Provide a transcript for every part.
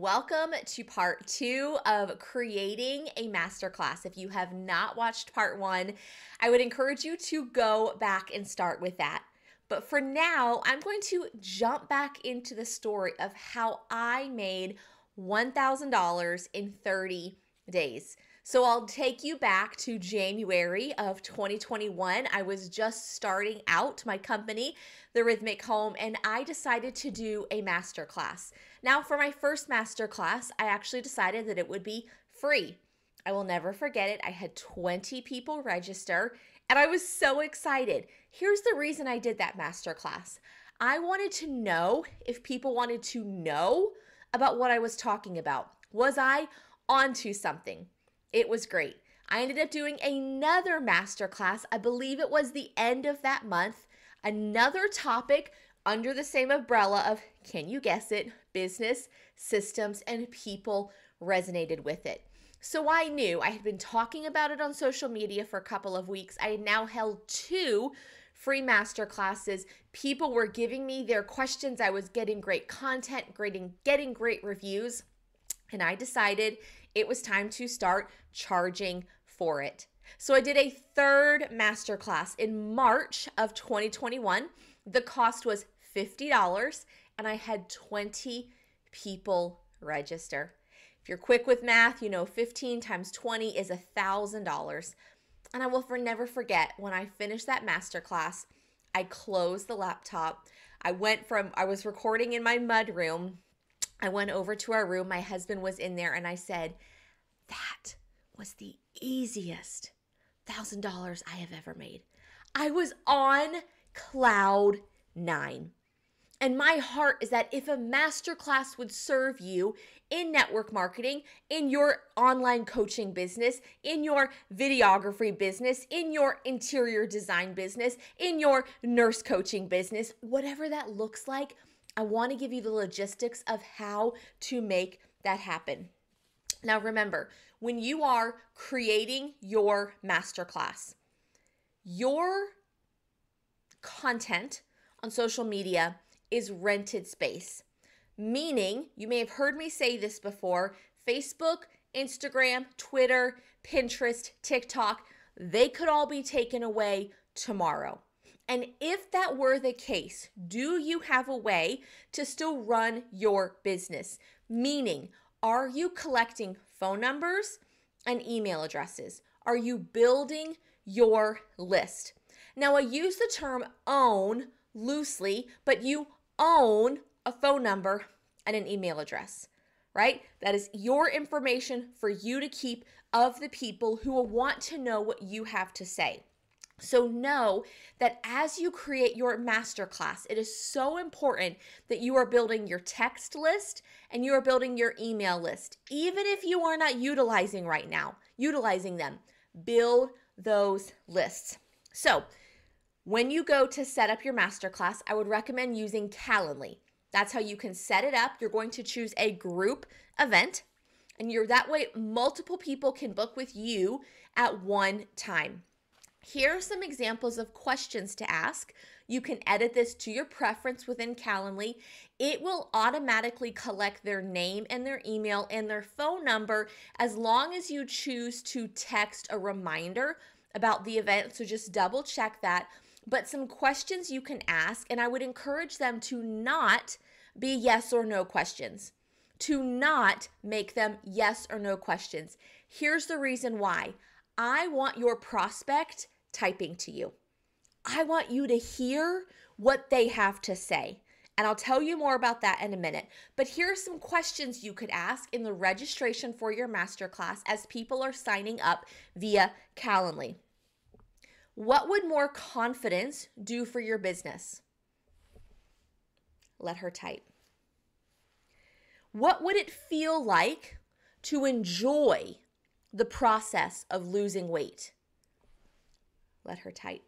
Welcome to part two of creating a masterclass. If you have not watched part one, I would encourage you to go back and start with that. But for now, I'm going to jump back into the story of how I made $1,000 in 30 days. So I'll take you back to January of 2021. I was just starting out my company, The Rhythmic Home, and I decided to do a masterclass. Now, for my first masterclass, I actually decided that it would be free. I will never forget it. I had 20 people register and I was so excited. Here's the reason I did that masterclass I wanted to know if people wanted to know about what I was talking about. Was I onto something? It was great. I ended up doing another masterclass. I believe it was the end of that month. Another topic under the same umbrella of, can you guess it? Business, systems, and people resonated with it. So I knew I had been talking about it on social media for a couple of weeks. I had now held two free master classes. People were giving me their questions. I was getting great content, getting, getting great reviews. And I decided it was time to start charging for it. So I did a third masterclass in March of 2021. The cost was $50 and I had 20 people register. If you're quick with math, you know 15 times 20 is $1,000. And I will for never forget when I finished that masterclass, I closed the laptop. I went from I was recording in my mud room I went over to our room. My husband was in there, and I said, That was the easiest thousand dollars I have ever made. I was on cloud nine. And my heart is that if a masterclass would serve you in network marketing, in your online coaching business, in your videography business, in your interior design business, in your nurse coaching business, whatever that looks like, I want to give you the logistics of how to make that happen. Now, remember, when you are creating your masterclass, your content on social media is rented space. Meaning, you may have heard me say this before Facebook, Instagram, Twitter, Pinterest, TikTok, they could all be taken away tomorrow. And if that were the case, do you have a way to still run your business? Meaning, are you collecting phone numbers and email addresses? Are you building your list? Now, I use the term own loosely, but you own a phone number and an email address, right? That is your information for you to keep of the people who will want to know what you have to say. So know that as you create your masterclass, it is so important that you are building your text list and you are building your email list. Even if you are not utilizing right now, utilizing them, build those lists. So, when you go to set up your masterclass, I would recommend using Calendly. That's how you can set it up. You're going to choose a group event and you're that way multiple people can book with you at one time. Here are some examples of questions to ask. You can edit this to your preference within Calendly. It will automatically collect their name and their email and their phone number as long as you choose to text a reminder about the event. So just double check that. But some questions you can ask, and I would encourage them to not be yes or no questions to not make them yes or no questions. Here's the reason why. I want your prospect typing to you. I want you to hear what they have to say. And I'll tell you more about that in a minute. But here are some questions you could ask in the registration for your masterclass as people are signing up via Calendly. What would more confidence do for your business? Let her type. What would it feel like to enjoy the process of losing weight? Let her type.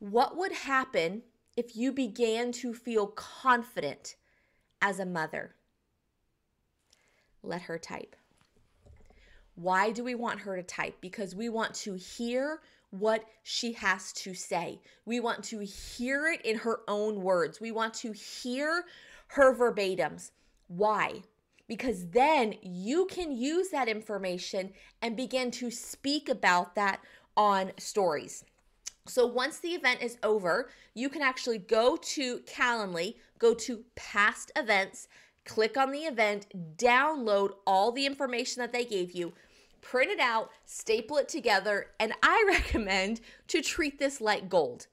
What would happen if you began to feel confident as a mother? Let her type. Why do we want her to type? Because we want to hear what she has to say. We want to hear it in her own words. We want to hear her verbatims. Why? Because then you can use that information and begin to speak about that on stories. So once the event is over, you can actually go to Calendly, go to past events, click on the event, download all the information that they gave you, print it out, staple it together, and I recommend to treat this like gold.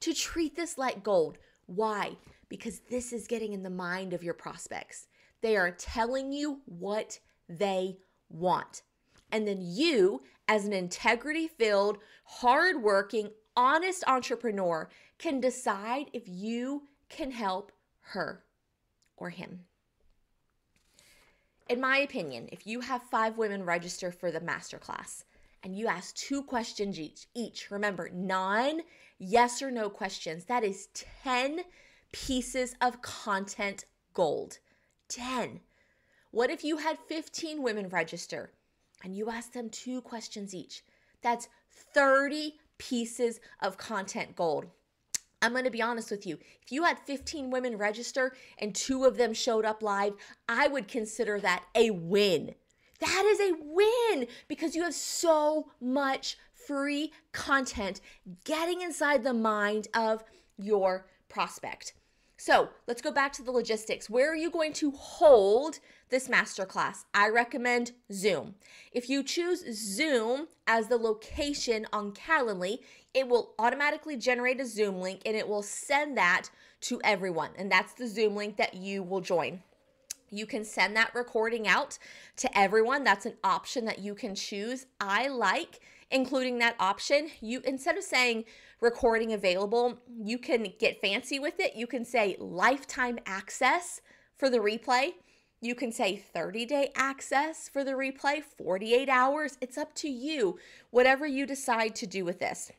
To treat this like gold. Why? Because this is getting in the mind of your prospects. They are telling you what they want. And then you, as an integrity filled, hardworking, honest entrepreneur, can decide if you can help her or him. In my opinion, if you have five women register for the masterclass and you ask two questions each, each remember, nine yes or no questions, that is 10 pieces of content gold. 10. What if you had 15 women register and you asked them two questions each? That's 30 pieces of content gold. I'm going to be honest with you. If you had 15 women register and two of them showed up live, I would consider that a win. That is a win because you have so much free content getting inside the mind of your prospect. So let's go back to the logistics. Where are you going to hold this masterclass? I recommend Zoom. If you choose Zoom as the location on Calendly, it will automatically generate a Zoom link and it will send that to everyone. And that's the Zoom link that you will join. You can send that recording out to everyone. That's an option that you can choose. I like including that option. You instead of saying recording available, you can get fancy with it. You can say lifetime access for the replay. You can say 30 day access for the replay, 48 hours. It's up to you, whatever you decide to do with this.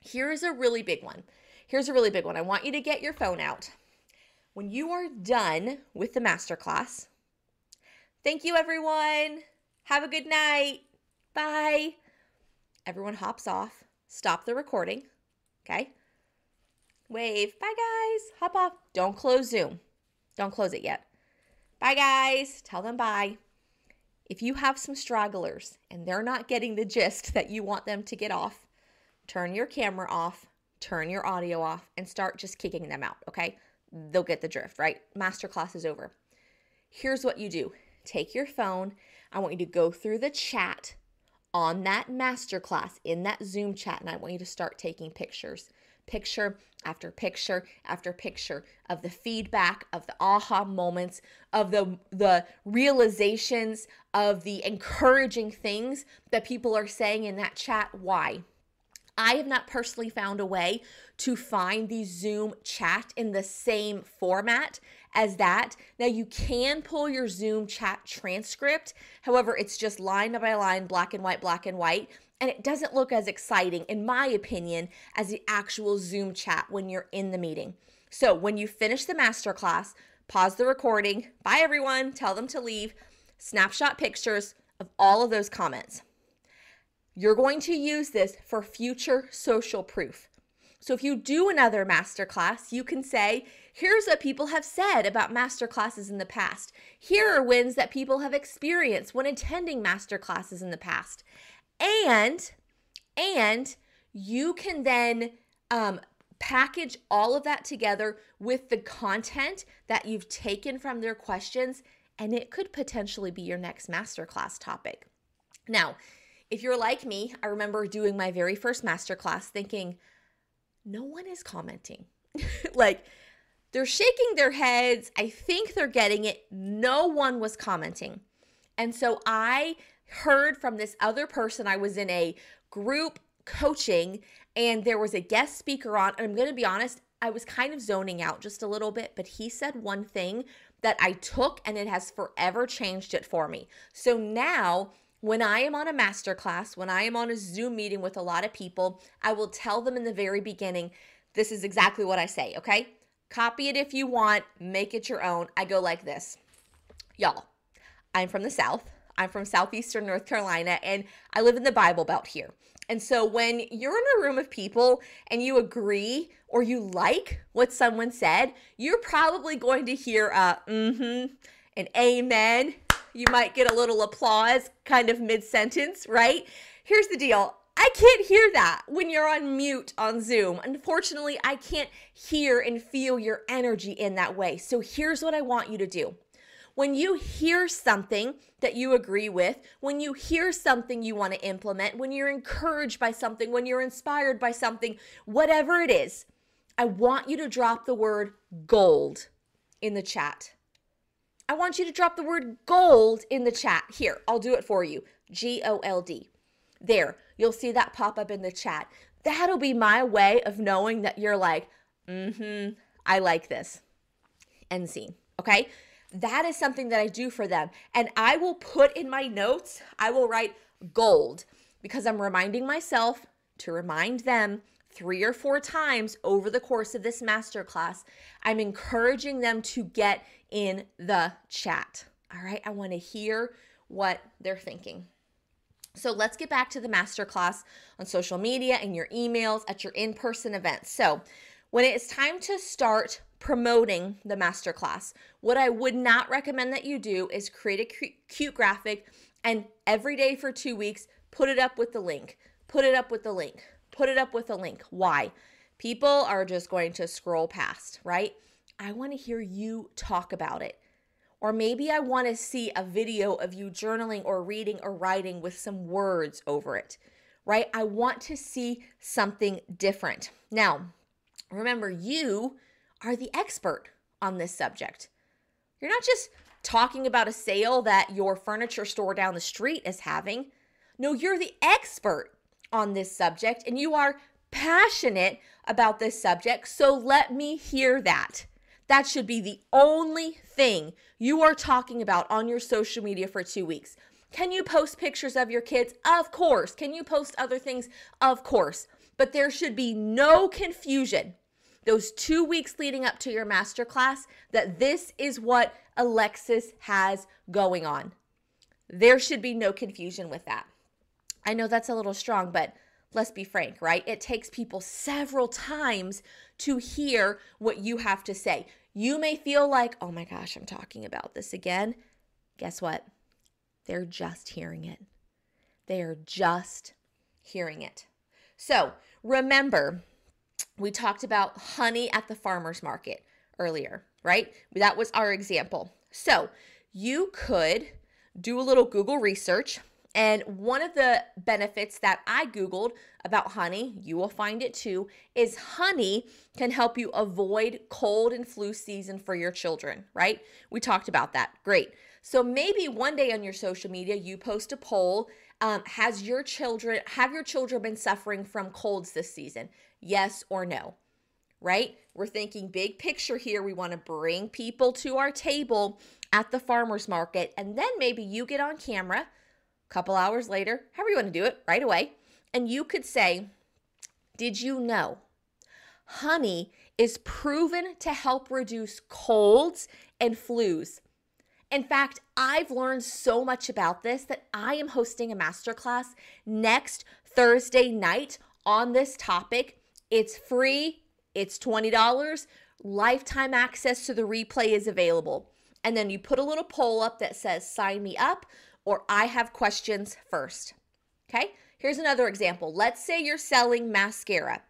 Here's a really big one. Here's a really big one. I want you to get your phone out. When you are done with the masterclass, thank you, everyone. Have a good night. Bye. Everyone hops off, stop the recording. Okay. Wave. Bye, guys. Hop off. Don't close Zoom. Don't close it yet. Bye, guys. Tell them bye. If you have some stragglers and they're not getting the gist that you want them to get off, turn your camera off, turn your audio off, and start just kicking them out, okay? They'll get the drift, right? Masterclass is over. Here's what you do take your phone. I want you to go through the chat on that masterclass in that Zoom chat, and I want you to start taking pictures. Picture after picture after picture of the feedback, of the aha moments, of the the realizations, of the encouraging things that people are saying in that chat. Why? I have not personally found a way to find the Zoom chat in the same format as that. Now, you can pull your Zoom chat transcript. However, it's just line by line, black and white, black and white. And it doesn't look as exciting, in my opinion, as the actual Zoom chat when you're in the meeting. So, when you finish the masterclass, pause the recording. Bye, everyone. Tell them to leave. Snapshot pictures of all of those comments. You're going to use this for future social proof. So if you do another masterclass, you can say, here's what people have said about masterclasses in the past. Here are wins that people have experienced when attending masterclasses in the past. And, and you can then um, package all of that together with the content that you've taken from their questions, and it could potentially be your next masterclass topic. Now, if you're like me, I remember doing my very first masterclass thinking, no one is commenting. like, they're shaking their heads. I think they're getting it. No one was commenting. And so I heard from this other person. I was in a group coaching and there was a guest speaker on. And I'm going to be honest, I was kind of zoning out just a little bit, but he said one thing that I took and it has forever changed it for me. So now when I am on a masterclass, when I am on a Zoom meeting with a lot of people, I will tell them in the very beginning, this is exactly what I say, okay? Copy it if you want, make it your own. I go like this. Y'all, I'm from the South. I'm from southeastern North Carolina and I live in the Bible Belt here. And so when you're in a room of people and you agree or you like what someone said, you're probably going to hear a mm-hmm, an amen. You might get a little applause kind of mid-sentence, right? Here's the deal. I can't hear that when you're on mute on Zoom. Unfortunately, I can't hear and feel your energy in that way. So here's what I want you to do. When you hear something that you agree with, when you hear something you want to implement, when you're encouraged by something, when you're inspired by something, whatever it is, I want you to drop the word gold in the chat. I want you to drop the word gold in the chat. Here, I'll do it for you. G O L D. There, you'll see that pop up in the chat. That'll be my way of knowing that you're like, mm hmm, I like this. End scene. Okay. That is something that I do for them. And I will put in my notes, I will write gold because I'm reminding myself to remind them three or four times over the course of this masterclass. I'm encouraging them to get in the chat. All right. I want to hear what they're thinking. So let's get back to the masterclass on social media and your emails at your in person events. So when it's time to start promoting the masterclass, what I would not recommend that you do is create a cute graphic and every day for two weeks, put it up with the link, put it up with the link, put it up with a link. Why? People are just going to scroll past, right? I want to hear you talk about it. Or maybe I want to see a video of you journaling or reading or writing with some words over it, right? I want to see something different. Now, remember, you are the expert on this subject. You're not just talking about a sale that your furniture store down the street is having. No, you're the expert on this subject and you are passionate about this subject. So let me hear that. That should be the only thing you are talking about on your social media for two weeks. Can you post pictures of your kids? Of course. Can you post other things? Of course. But there should be no confusion those two weeks leading up to your masterclass that this is what Alexis has going on. There should be no confusion with that. I know that's a little strong, but let's be frank, right? It takes people several times to hear what you have to say. You may feel like, oh my gosh, I'm talking about this again. Guess what? They're just hearing it. They are just hearing it. So remember, we talked about honey at the farmer's market earlier, right? That was our example. So you could do a little Google research and one of the benefits that I Googled about honey, you will find it too, is honey can help you avoid cold and flu season for your children, right? We talked about that. Great. So maybe one day on your social media, you post a poll. Um, has your children, have your children been suffering from colds this season? Yes or no? Right? We're thinking big picture here. We want to bring people to our table at the farmer's market. And then maybe you get on camera couple hours later, however you want to do it, right away, and you could say, Did you know honey is proven to help reduce colds and flus? In fact, I've learned so much about this that I am hosting a masterclass next Thursday night on this topic. It's free, it's $20. Lifetime access to the replay is available. And then you put a little poll up that says, Sign me up or I have questions first. Okay, here's another example. Let's say you're selling mascara.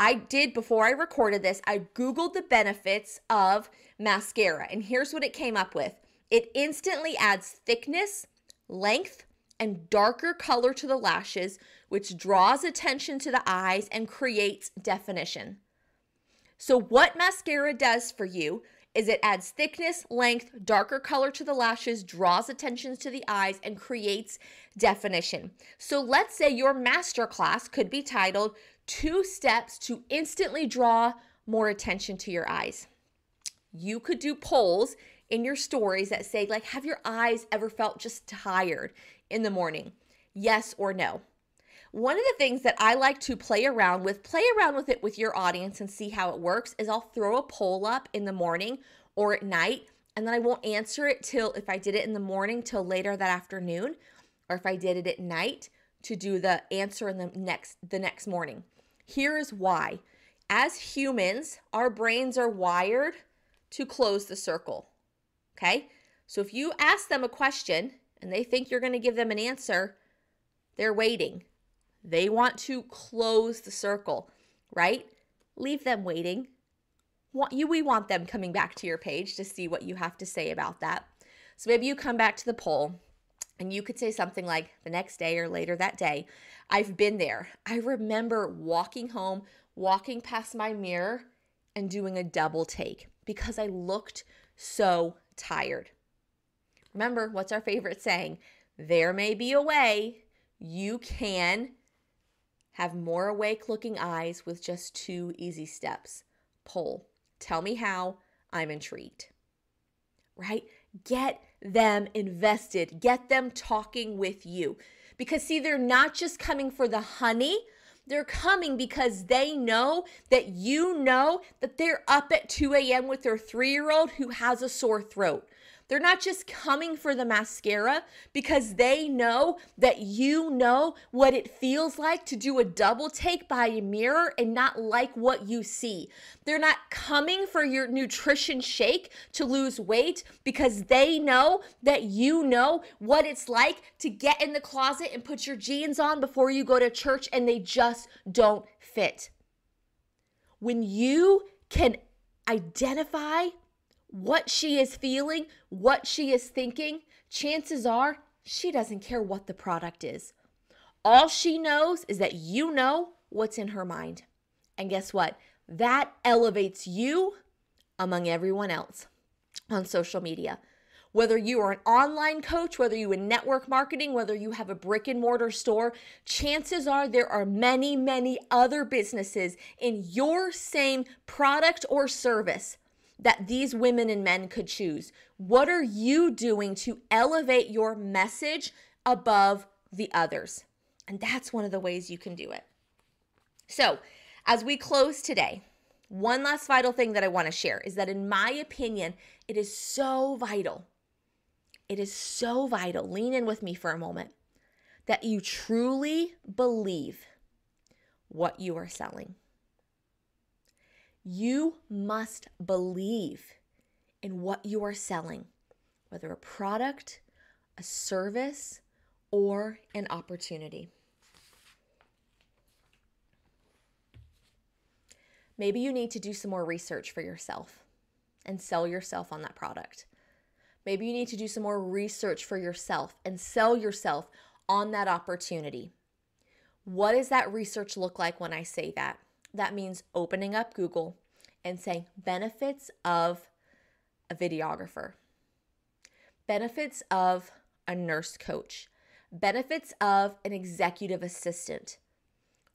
I did before I recorded this, I Googled the benefits of mascara, and here's what it came up with it instantly adds thickness, length, and darker color to the lashes, which draws attention to the eyes and creates definition. So, what mascara does for you is it adds thickness, length, darker color to the lashes, draws attention to the eyes, and creates definition. So let's say your master class could be titled Two Steps to Instantly Draw More Attention to Your Eyes. You could do polls in your stories that say, like, have your eyes ever felt just tired in the morning? Yes or no. One of the things that I like to play around with, play around with it with your audience and see how it works, is I'll throw a poll up in the morning or at night and then I won't answer it till if I did it in the morning till later that afternoon or if I did it at night to do the answer in the next the next morning. Here is why. As humans, our brains are wired to close the circle. Okay? So if you ask them a question and they think you're going to give them an answer, they're waiting. They want to close the circle, right? Leave them waiting. Want you we want them coming back to your page to see what you have to say about that. So maybe you come back to the poll and you could say something like the next day or later that day, I've been there. I remember walking home, walking past my mirror and doing a double take because I looked so tired. Remember, what's our favorite saying? There may be a way you can have more awake looking eyes with just two easy steps. Poll. Tell me how. I'm intrigued. Right? Get them invested, get them talking with you. Because, see, they're not just coming for the honey, they're coming because they know that you know that they're up at 2 a.m. with their three year old who has a sore throat. They're not just coming for the mascara because they know that you know what it feels like to do a double take by a mirror and not like what you see. They're not coming for your nutrition shake to lose weight because they know that you know what it's like to get in the closet and put your jeans on before you go to church and they just don't fit. When you can identify what she is feeling, what she is thinking, chances are she doesn't care what the product is. All she knows is that you know what's in her mind. And guess what? That elevates you among everyone else on social media. Whether you are an online coach, whether you in network marketing, whether you have a brick and mortar store, chances are there are many, many other businesses in your same product or service that these women and men could choose. What are you doing to elevate your message above the others? And that's one of the ways you can do it. So, as we close today, one last vital thing that I want to share is that, in my opinion, it is so vital. It is so vital. Lean in with me for a moment that you truly believe what you are selling. You must believe in what you are selling, whether a product, a service, or an opportunity. Maybe you need to do some more research for yourself and sell yourself on that product. Maybe you need to do some more research for yourself and sell yourself on that opportunity. What does that research look like when I say that? That means opening up Google and saying benefits of a videographer, benefits of a nurse coach, benefits of an executive assistant,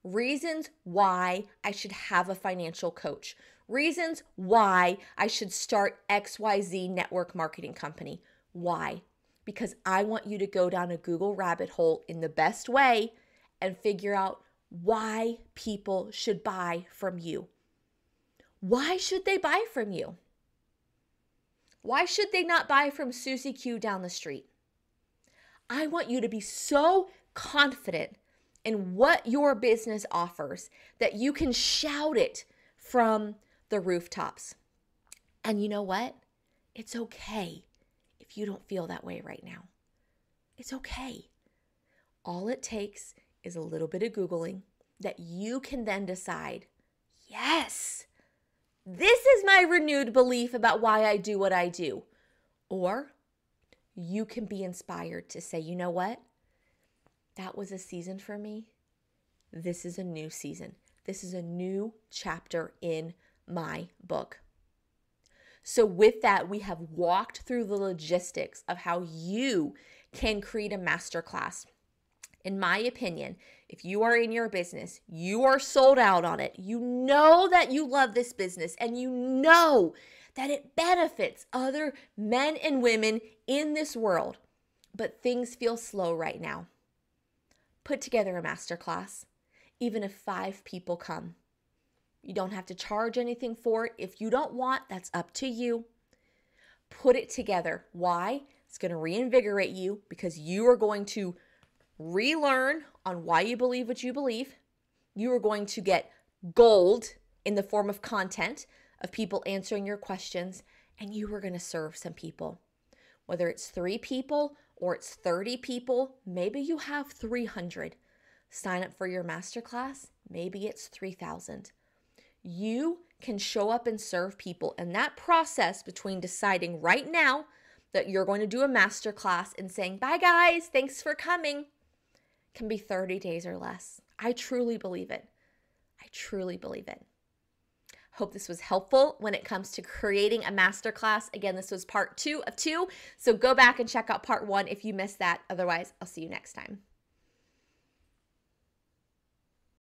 reasons why I should have a financial coach, reasons why I should start XYZ network marketing company. Why? Because I want you to go down a Google rabbit hole in the best way and figure out why people should buy from you. Why should they buy from you? Why should they not buy from Susie Q down the street? I want you to be so confident in what your business offers that you can shout it from the rooftops. And you know what? It's okay if you don't feel that way right now. It's okay. All it takes is a little bit of Googling that you can then decide yes, this is my renewed belief about why I do what I do. Or you can be inspired to say, you know what? That was a season for me. This is a new season. This is a new chapter in my book. So, with that, we have walked through the logistics of how you can create a masterclass in my opinion, if you are in your business, you are sold out on it, you know that you love this business, and you know that it benefits other men and women in this world, but things feel slow right now. Put together a masterclass, even if five people come. You don't have to charge anything for it. If you don't want, that's up to you. Put it together. Why? It's going to reinvigorate you because you are going to relearn on why you believe what you believe. You are going to get gold in the form of content of people answering your questions, and you are going to serve some people. Whether it's three people or it's 30 people, maybe you have 300. Sign up for your masterclass, maybe it's 3,000. You can show up and serve people. And that process between deciding right now that you're going to do a masterclass and saying, bye guys, thanks for coming, can be 30 days or less. I truly believe it. I truly believe it. Hope this was helpful when it comes to creating a masterclass. Again, this was part two of two. So go back and check out part one if you missed that. Otherwise, I'll see you next time.